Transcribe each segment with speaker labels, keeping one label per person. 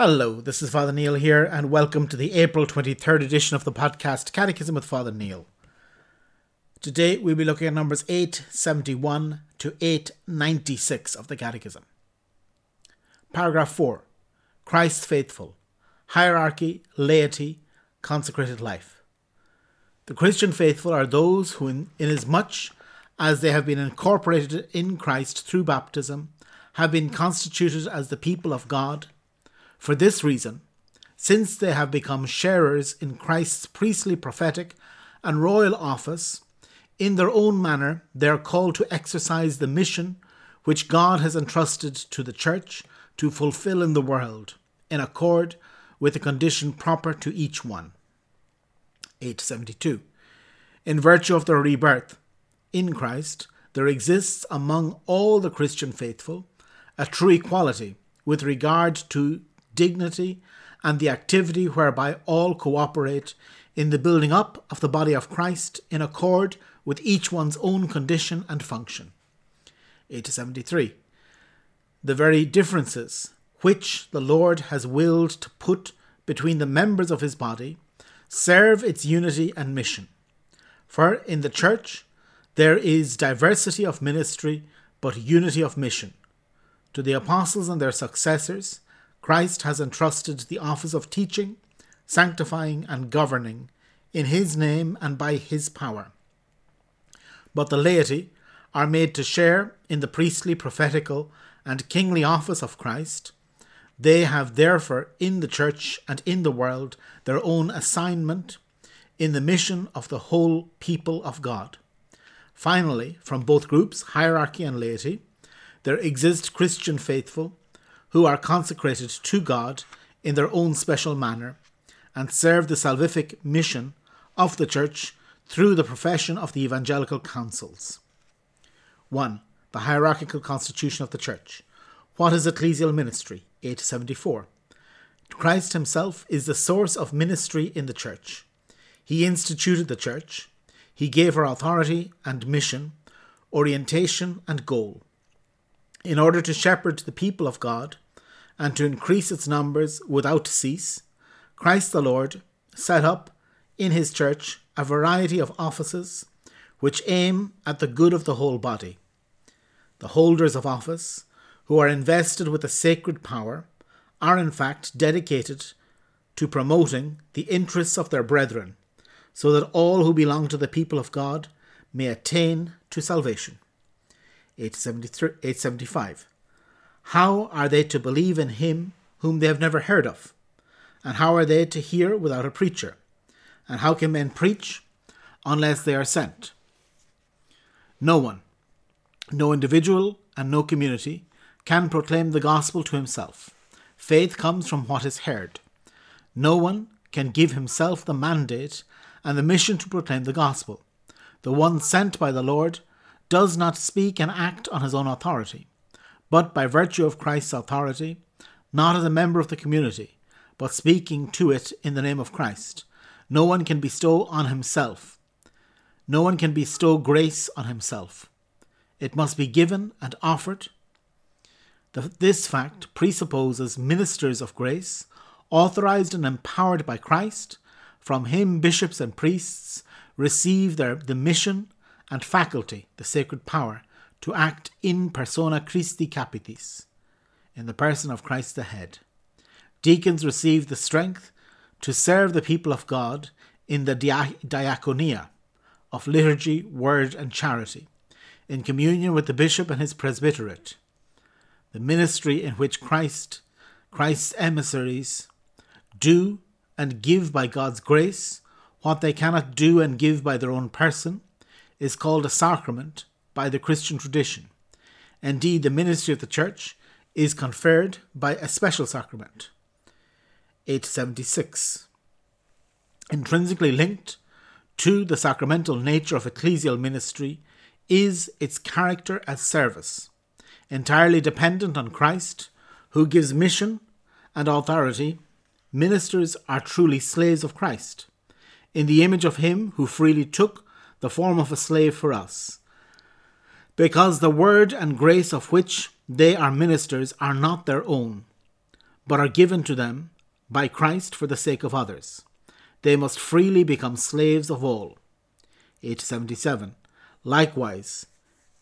Speaker 1: Hello, this is Father Neil here, and welcome to the April 23rd edition of the podcast Catechism with Father Neil. Today we'll be looking at numbers 871 to 896 of the Catechism. Paragraph 4 Christ faithful, hierarchy, laity, consecrated life. The Christian faithful are those who, in, inasmuch as they have been incorporated in Christ through baptism, have been constituted as the people of God for this reason, since they have become sharers in Christ's priestly, prophetic, and royal office, in their own manner they are called to exercise the mission which God has entrusted to the Church to fulfill in the world, in accord with the condition proper to each one. 872. In virtue of their rebirth in Christ, there exists among all the Christian faithful a true equality with regard to dignity, and the activity whereby all cooperate in the building up of the body of Christ in accord with each one's own condition and function. 873. The very differences which the Lord has willed to put between the members of his body serve its unity and mission. For in the Church there is diversity of ministry, but unity of mission. To the apostles and their successors, Christ has entrusted the office of teaching, sanctifying, and governing in His name and by His power. But the laity are made to share in the priestly, prophetical, and kingly office of Christ. They have therefore in the church and in the world their own assignment in the mission of the whole people of God. Finally, from both groups, hierarchy and laity, there exist Christian faithful who are consecrated to God in their own special manner and serve the salvific mission of the Church through the profession of the evangelical counsels. 1. The hierarchical constitution of the Church. What is ecclesial ministry? 874. Christ himself is the source of ministry in the Church. He instituted the Church. He gave her authority and mission, orientation and goal in order to shepherd the people of God and to increase its numbers without cease, Christ the Lord set up in his church a variety of offices which aim at the good of the whole body. The holders of office, who are invested with a sacred power, are in fact dedicated to promoting the interests of their brethren, so that all who belong to the people of God may attain to salvation. 875. How are they to believe in him whom they have never heard of? And how are they to hear without a preacher? And how can men preach unless they are sent? No one, no individual, and no community can proclaim the gospel to himself. Faith comes from what is heard. No one can give himself the mandate and the mission to proclaim the gospel. The one sent by the Lord does not speak and act on his own authority, but by virtue of Christ's authority, not as a member of the community, but speaking to it in the name of Christ. No one can bestow on himself. No one can bestow grace on himself. It must be given and offered. This fact presupposes ministers of grace, authorized and empowered by Christ. From him, bishops and priests receive their, the mission and faculty, the sacred power, to act in persona Christi Capitis, in the person of Christ the head. Deacons receive the strength to serve the people of God in the dia- diaconia of liturgy, word, and charity, in communion with the bishop and his presbyterate. The ministry in which Christ, Christ's emissaries, do and give by God's grace what they cannot do and give by their own person is called a sacrament by the Christian tradition. Indeed, the ministry of the Church is conferred by a special sacrament. 876. Intrinsically linked to the sacramental nature of ecclesial ministry is its character as service, entirely dependent on Christ, who gives mission and authority. Ministers are truly slaves of Christ, in the image of Him who freely took the form of a slave for us. Because the word and grace of which they are ministers are not their own, but are given to them by Christ for the sake of others. They must freely become slaves of all. 877. Likewise,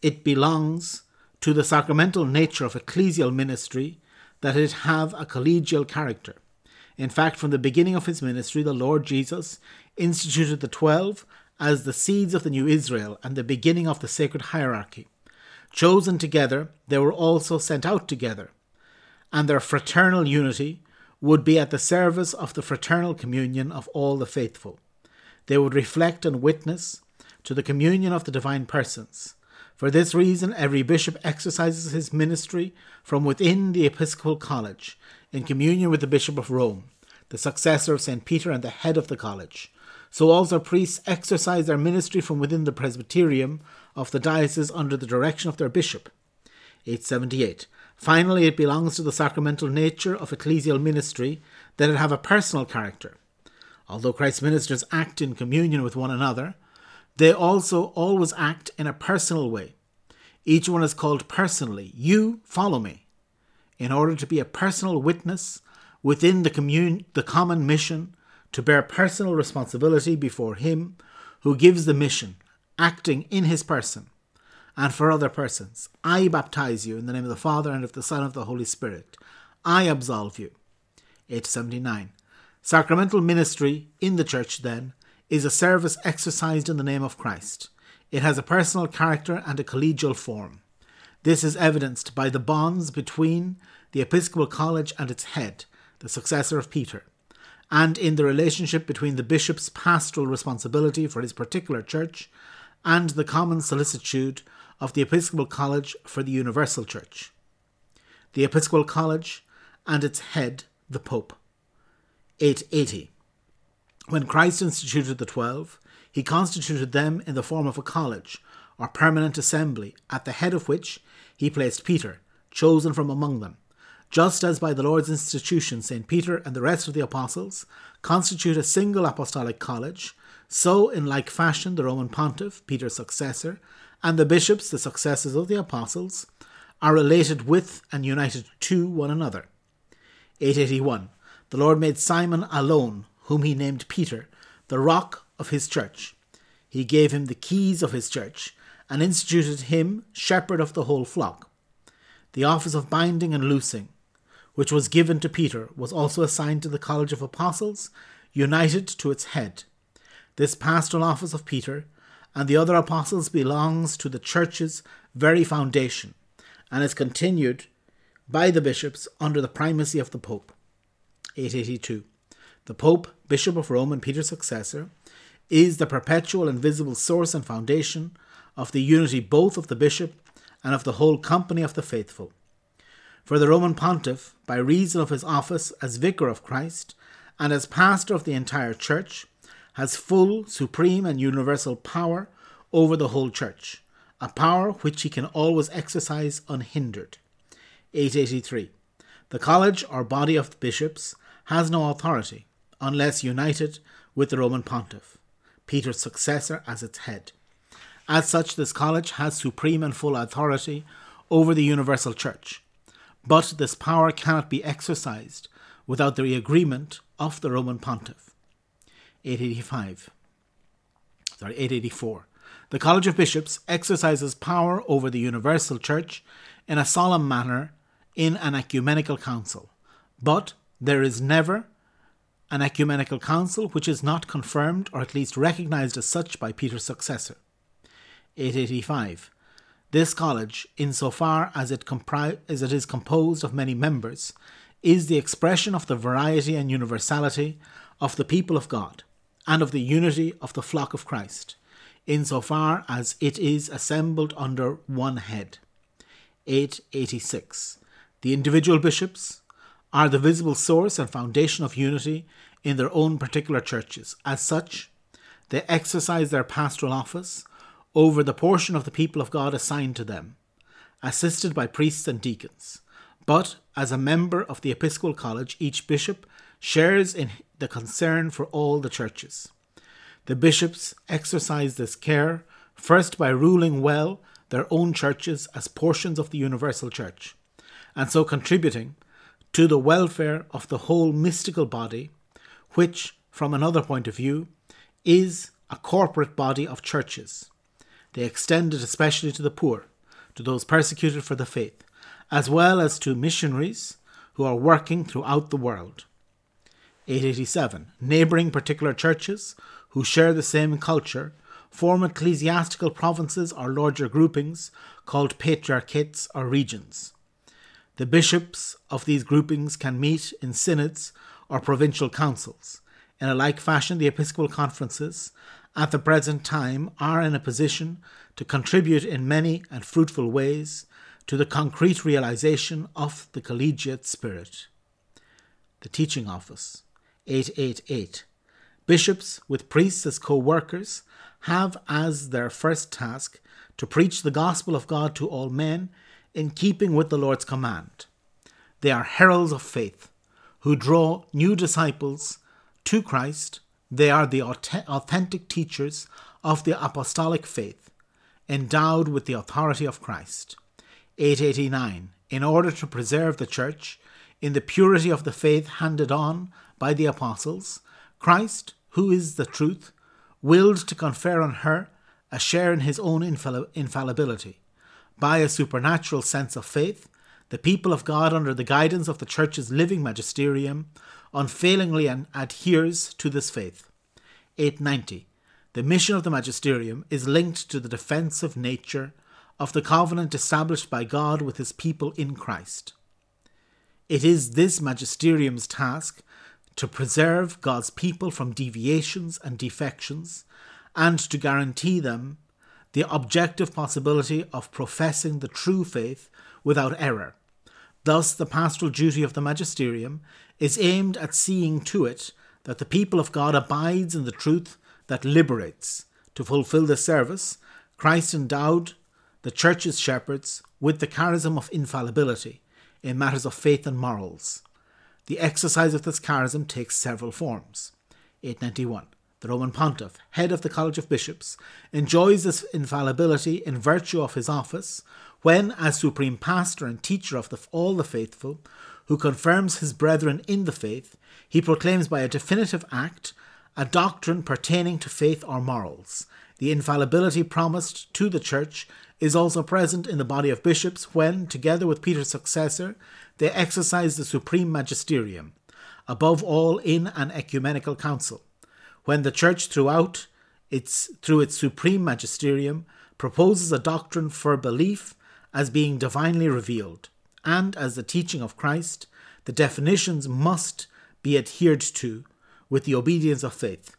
Speaker 1: it belongs to the sacramental nature of ecclesial ministry that it have a collegial character. In fact, from the beginning of his ministry, the Lord Jesus instituted the twelve as the seeds of the new Israel and the beginning of the sacred hierarchy. Chosen together, they were also sent out together, and their fraternal unity would be at the service of the fraternal communion of all the faithful. They would reflect and witness to the communion of the divine persons. For this reason, every bishop exercises his ministry from within the episcopal college, in communion with the Bishop of Rome, the successor of St. Peter and the head of the college. So also priests exercise their ministry from within the presbyterium of the diocese under the direction of their bishop. 878. Finally, it belongs to the sacramental nature of ecclesial ministry that it have a personal character. Although Christ's ministers act in communion with one another, they also always act in a personal way. Each one is called personally, You follow me, in order to be a personal witness within the, commun- the common mission to bear personal responsibility before Him who gives the mission, acting in His person and for other persons. I baptize you in the name of the Father and of the Son and of the Holy Spirit. I absolve you. 879. Sacramental ministry in the Church, then, is a service exercised in the name of Christ. It has a personal character and a collegial form. This is evidenced by the bonds between the Episcopal College and its head, the successor of Peter, and in the relationship between the bishop's pastoral responsibility for his particular church and the common solicitude of the Episcopal College for the Universal Church. The Episcopal College and its head, the Pope. 880. When Christ instituted the Twelve, he constituted them in the form of a college, or permanent assembly, at the head of which he placed Peter, chosen from among them. Just as by the Lord's institution, St. Peter and the rest of the apostles constitute a single apostolic college, so in like fashion the Roman pontiff, Peter's successor, and the bishops, the successors of the apostles, are related with and united to one another. 881. The Lord made Simon alone, whom he named Peter, the rock of his church. He gave him the keys of his church, and instituted him shepherd of the whole flock. The office of binding and loosing, which was given to Peter, was also assigned to the College of Apostles, united to its head. This pastoral office of Peter and the other apostles belongs to the church's very foundation and is continued by the bishops under the primacy of the Pope. 882. The Pope, Bishop of Rome and Peter's successor, is the perpetual and visible source and foundation of the unity both of the bishop and of the whole company of the faithful. For the Roman pontiff, by reason of his office as vicar of Christ and as pastor of the entire church, has full, supreme, and universal power over the whole church, a power which he can always exercise unhindered. 883. The college or body of bishops has no authority unless united with the Roman pontiff, Peter's successor as its head. As such, this college has supreme and full authority over the universal church, but this power cannot be exercised without the agreement of the Roman pontiff. 885. Sorry, 884. The College of Bishops exercises power over the universal church in a solemn manner in an ecumenical council, but there is never an ecumenical council which is not confirmed or at least recognized as such by Peter's successor. 885. This college, insofar as it, compri- as it is composed of many members, is the expression of the variety and universality of the people of God and of the unity of the flock of Christ, insofar as it is assembled under one head. 886. The individual bishops are the visible source and foundation of unity in their own particular churches. As such, they exercise their pastoral office over the portion of the people of God assigned to them, assisted by priests and deacons. But as a member of the Episcopal College, each bishop shares in the concern for all the churches. The bishops exercise this care first by ruling well their own churches as portions of the universal church, and so contributing to the welfare of the whole mystical body, which, from another point of view, is a corporate body of churches. They extend it especially to the poor, to those persecuted for the faith, as well as to missionaries who are working throughout the world. 887. Neighbouring particular churches who share the same culture form ecclesiastical provinces or larger groupings called patriarchates or regions. The bishops of these groupings can meet in synods or provincial councils. In a like fashion, the episcopal conferences at the present time are in a position to contribute in many and fruitful ways to the concrete realization of the collegiate spirit. The Teaching Office 888. Bishops, with priests as co workers, have as their first task to preach the gospel of God to all men in keeping with the Lord's command. They are heralds of faith who draw new disciples to Christ. They are the authentic teachers of the apostolic faith, endowed with the authority of Christ. 889. In order to preserve the church in the purity of the faith handed on by the apostles, Christ, who is the truth, willed to confer on her a share in his own infallibility. By a supernatural sense of faith, the people of God, under the guidance of the Church's living magisterium, unfailingly adheres to this faith. 890. The mission of the magisterium is linked to the defense of nature of the covenant established by God with his people in Christ. It is this magisterium's task to preserve God's people from deviations and defections, and to guarantee them the objective possibility of professing the true faith without error. Thus, the pastoral duty of the magisterium is aimed at seeing to it that the people of God abides in the truth that liberates. To fulfill the service, Christ endowed the church's shepherds with the charism of infallibility in matters of faith and morals. The exercise of this charism takes several forms. 891. The Roman Pontiff, head of the College of Bishops, enjoys this infallibility in virtue of his office when, as supreme pastor and teacher of the, all the faithful, who confirms his brethren in the faith, he proclaims by a definitive act a doctrine pertaining to faith or morals. The infallibility promised to the Church is also present in the body of bishops when, together with Peter's successor, they exercise the supreme magisterium, above all in an ecumenical council, when the Church throughout its through its supreme magisterium proposes a doctrine for belief as being divinely revealed, and as the teaching of Christ, the definitions must be adhered to with the obedience of faith.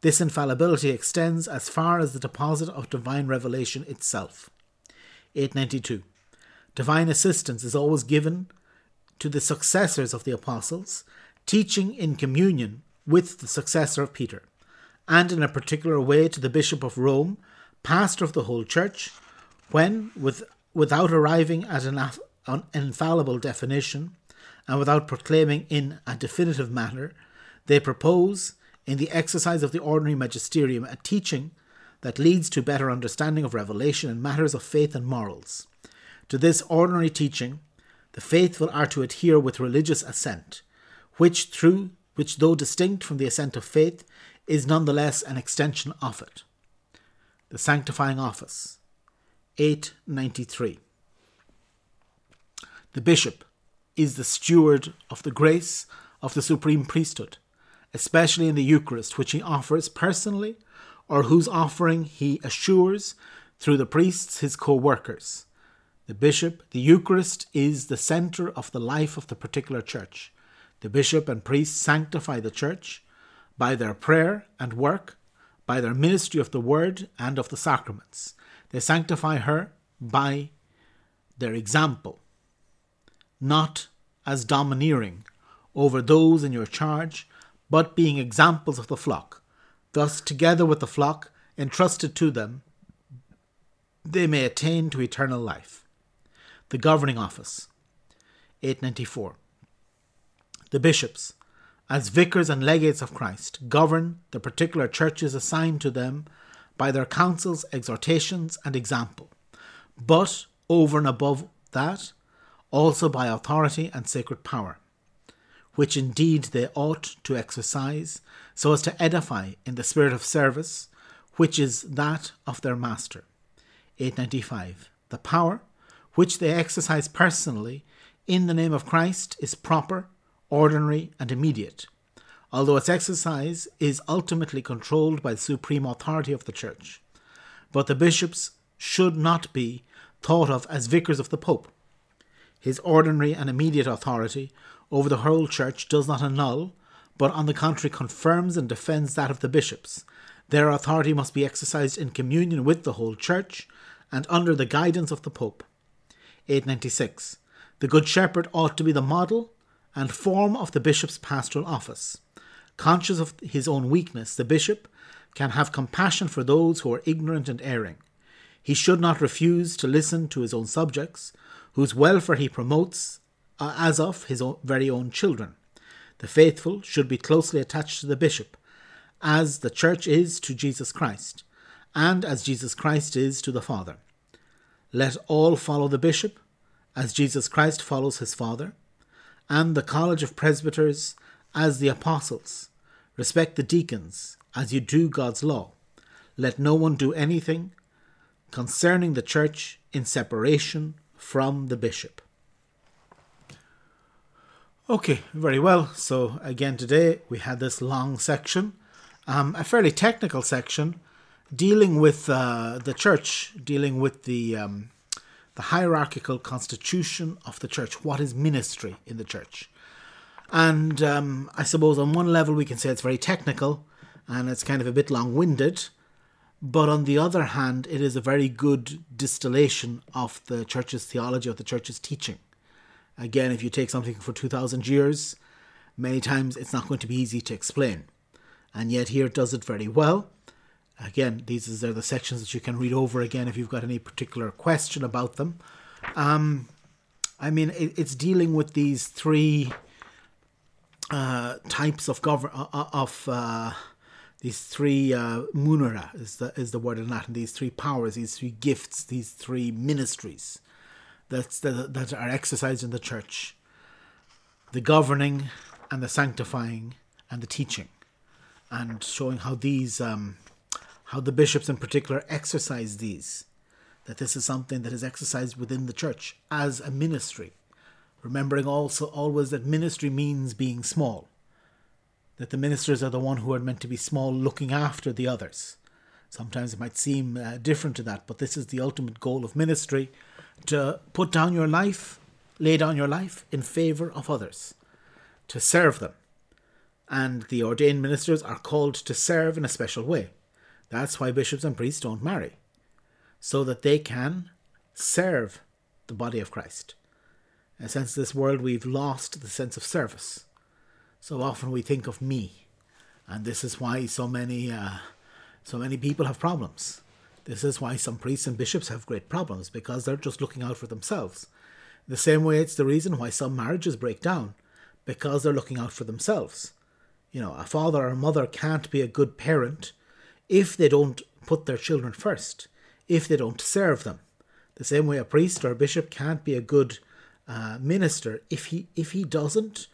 Speaker 1: This infallibility extends as far as the deposit of divine revelation itself. 892. Divine assistance is always given to the successors of the apostles, teaching in communion with the successor of Peter, and in a particular way to the Bishop of Rome, pastor of the whole church, when, with, without arriving at an, an infallible definition, and without proclaiming in a definitive manner, they propose, in the exercise of the ordinary magisterium, a teaching that leads to better understanding of revelation in matters of faith and morals. To this ordinary teaching, the faithful are to adhere with religious assent, which through which though distinct from the assent of faith, is nonetheless an extension of it. The Sanctifying Office 893 The bishop is the steward of the grace of the supreme priesthood, especially in the Eucharist, which he offers personally or whose offering he assures through the priests, his co workers. The bishop, the Eucharist, is the centre of the life of the particular church. The bishop and priests sanctify the church by their prayer and work, by their ministry of the word and of the sacraments. They sanctify her by their example, not as domineering over those in your charge, but being examples of the flock Thus, together with the flock entrusted to them, they may attain to eternal life. The Governing Office 894. The bishops, as vicars and legates of Christ, govern the particular churches assigned to them by their counsels, exhortations, and example, but over and above that, also by authority and sacred power. which indeed they ought to exercise, so as to edify in the spirit of service, which is that of their master. 895. The power which they exercise personally in the name of Christ is proper, ordinary, and immediate, although its exercise is ultimately controlled by the supreme authority of the Church. But the bishops should not be thought of as vicars of the Pope. His ordinary and immediate authority over the whole Church does not annul, but on the contrary confirms and defends that of the bishops. Their authority must be exercised in communion with the whole Church and under the guidance of the Pope. 896. The Good Shepherd ought to be the model and form of the bishop's pastoral office. Conscious of his own weakness, the bishop can have compassion for those who are ignorant and erring. He should not refuse to listen to his own subjects, whose welfare he promotes uh, as of his own, very own children. The faithful should be closely attached to the bishop, as the church is to Jesus Christ, and as Jesus Christ is to the Father. Let all follow the bishop, as Jesus Christ follows his Father, and the college of presbyters as the apostles. Respect the deacons as you do God's law. Let no one do anything concerning the church in separation from the bishop. Okay, very well. So, again, today we had this long section, um, a fairly technical section, dealing with uh, the church, dealing with the um, the hierarchical constitution of the church. What is ministry in the church? And um, I suppose on one level we can say it's very technical and it's kind of a bit long winded. But on the other hand, it is a very good distillation of the church's theology, of the church's teaching. Again, if you take something for 2,000 years, many times it's not going to be easy to explain. And yet here it does it very well. Again, these are the sections that you can read over again if you've got any particular question about them. Um, I mean, it, it's dealing with these three uh, types of govern uh, of uh, these three uh, munera is the is the word in Latin. These three powers, these three gifts, these three ministries that's that, that are exercised in the church: the governing, and the sanctifying, and the teaching, and showing how these um, how the bishops in particular exercise these. That this is something that is exercised within the church as a ministry remembering also always that ministry means being small, that the ministers are the one who are meant to be small, looking after the others. Sometimes it might seem uh, different to that, but this is the ultimate goal of ministry to put down your life, lay down your life in favor of others, to serve them. And the ordained ministers are called to serve in a special way. That's why bishops and priests don't marry, so that they can serve the body of Christ. In a sense, this world, we've lost the sense of service. So often we think of me, and this is why so many, uh, so many people have problems. This is why some priests and bishops have great problems because they're just looking out for themselves. The same way, it's the reason why some marriages break down because they're looking out for themselves. You know, a father or a mother can't be a good parent if they don't put their children first, if they don't serve them. The same way a priest or a bishop can't be a good uh, minister if he if he doesn't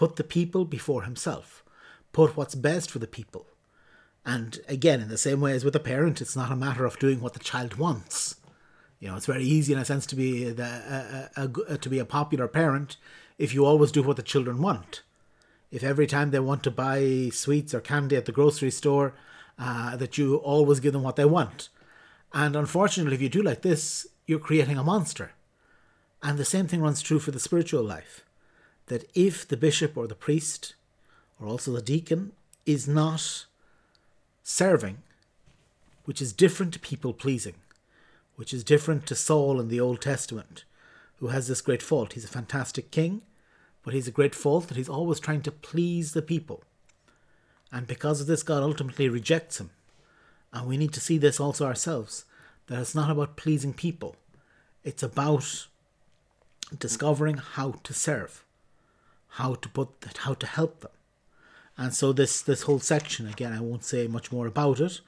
Speaker 1: put the people before himself, put what's best for the people. And again, in the same way as with a parent, it's not a matter of doing what the child wants. You know, it's very easy in a sense to be the, a, a, a, to be a popular parent if you always do what the children want. If every time they want to buy sweets or candy at the grocery store, uh, that you always give them what they want. And unfortunately, if you do like this, you're creating a monster. And the same thing runs true for the spiritual life that if the bishop or the priest or also the deacon is not serving, which is different to people pleasing, which is different to Saul in the Old Testament, who has this great fault. He's a fantastic king, but he's a great fault that he's always trying to please the people. And because of this, God ultimately rejects him. And we need to see this also ourselves that it's not about pleasing people, it's about discovering how to serve, how to put that, how to help them. And so this this whole section again, I won't say much more about it,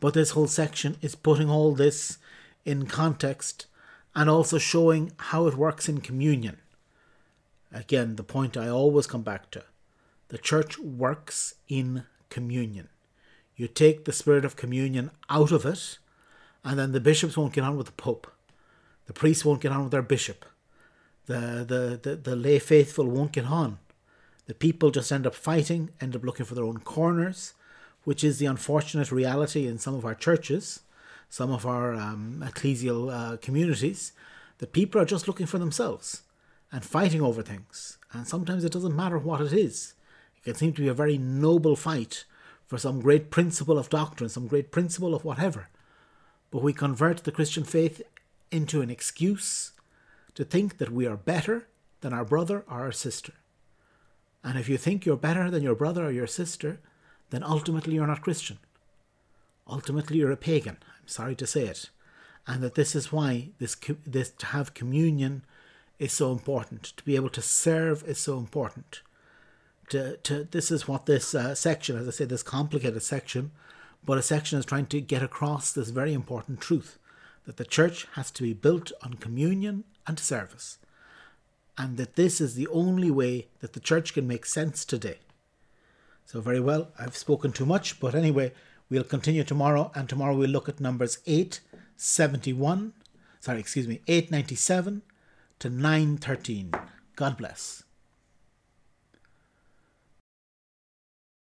Speaker 1: but this whole section is putting all this in context and also showing how it works in communion. Again, the point I always come back to the church works in communion. You take the spirit of communion out of it, and then the bishops won't get on with the pope. The priests won't get on with their bishop. The, the, the, the lay faithful won't get on. The people just end up fighting, end up looking for their own corners, which is the unfortunate reality in some of our churches, some of our um, ecclesial uh, communities. The people are just looking for themselves and fighting over things. And sometimes it doesn't matter what it is. It can seem to be a very noble fight for some great principle of doctrine, some great principle of whatever. But we convert the Christian faith into an excuse to think that we are better than our brother or our sister. And if you think you're better than your brother or your sister, then ultimately you're not Christian. Ultimately you're a pagan. I'm sorry to say it. And that this is why this, this to have communion is so important. To be able to serve is so important. To, to this is what this uh, section, as I say, this complicated section, but a section is trying to get across this very important truth that the church has to be built on communion and service, and that this is the only way that the church can make sense today. So, very well, I've spoken too much, but anyway, we'll continue tomorrow, and tomorrow we'll look at numbers 871, sorry, excuse me, 897 to 913. God bless.